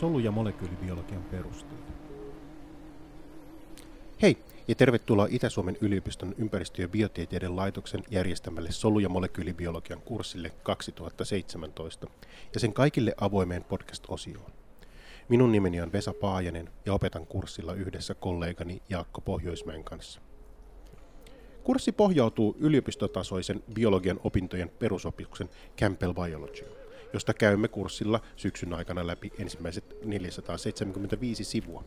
solu- ja molekyylibiologian perusteita. Hei ja tervetuloa Itä-Suomen yliopiston ympäristö- ja biotieteiden laitoksen järjestämälle solu- ja molekyylibiologian kurssille 2017 ja sen kaikille avoimeen podcast-osioon. Minun nimeni on Vesa Paajanen ja opetan kurssilla yhdessä kollegani Jaakko Pohjoismäen kanssa. Kurssi pohjautuu yliopistotasoisen biologian opintojen perusopiksen Campbell Biology, josta käymme kurssilla syksyn aikana läpi ensimmäiset 475 sivua.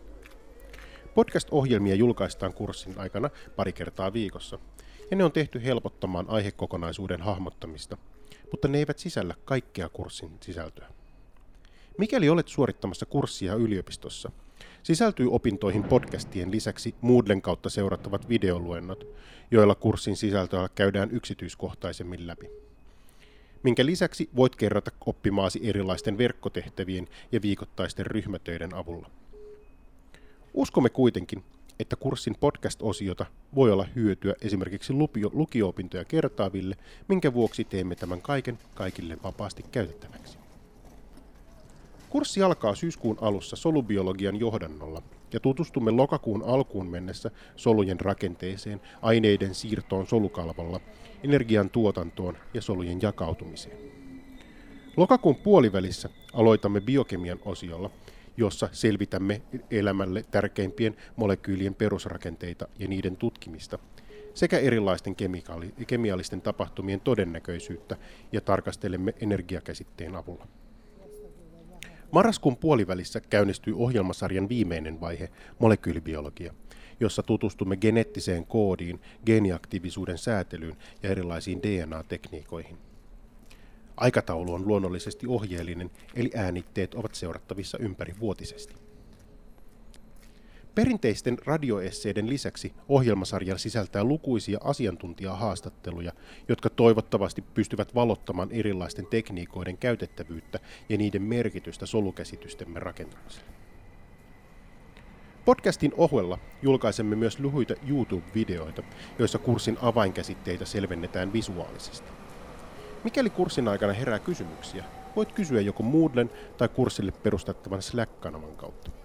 Podcast-ohjelmia julkaistaan kurssin aikana pari kertaa viikossa, ja ne on tehty helpottamaan aihekokonaisuuden hahmottamista, mutta ne eivät sisällä kaikkea kurssin sisältöä. Mikäli olet suorittamassa kurssia yliopistossa, sisältyy opintoihin podcastien lisäksi Moodlen kautta seurattavat videoluennot, joilla kurssin sisältöä käydään yksityiskohtaisemmin läpi. Minkä lisäksi voit kerrata oppimaasi erilaisten verkkotehtävien ja viikoittaisten ryhmätöiden avulla. Uskomme kuitenkin, että kurssin podcast-osiota voi olla hyötyä esimerkiksi lukio-opintoja kertaaville, minkä vuoksi teemme tämän kaiken kaikille vapaasti käytettäväksi. Kurssi alkaa syyskuun alussa solubiologian johdannolla ja tutustumme lokakuun alkuun mennessä solujen rakenteeseen, aineiden siirtoon solukalvolla, energian tuotantoon ja solujen jakautumiseen. Lokakuun puolivälissä aloitamme biokemian osiolla, jossa selvitämme elämälle tärkeimpien molekyylien perusrakenteita ja niiden tutkimista, sekä erilaisten kemiallisten tapahtumien todennäköisyyttä ja tarkastelemme energiakäsitteen avulla. Marraskuun puolivälissä käynnistyy ohjelmasarjan viimeinen vaihe, molekyylibiologia, jossa tutustumme geneettiseen koodiin, geeniaktiivisuuden säätelyyn ja erilaisiin DNA-tekniikoihin. Aikataulu on luonnollisesti ohjeellinen, eli äänitteet ovat seurattavissa ympärivuotisesti. Perinteisten radioesseiden lisäksi ohjelmasarja sisältää lukuisia asiantuntijahaastatteluja, jotka toivottavasti pystyvät valottamaan erilaisten tekniikoiden käytettävyyttä ja niiden merkitystä solukäsitystemme rakentamiselle. Podcastin ohella julkaisemme myös lyhyitä YouTube-videoita, joissa kurssin avainkäsitteitä selvennetään visuaalisesti. Mikäli kurssin aikana herää kysymyksiä, voit kysyä joko Moodlen tai kurssille perustettavan Slack-kanavan kautta.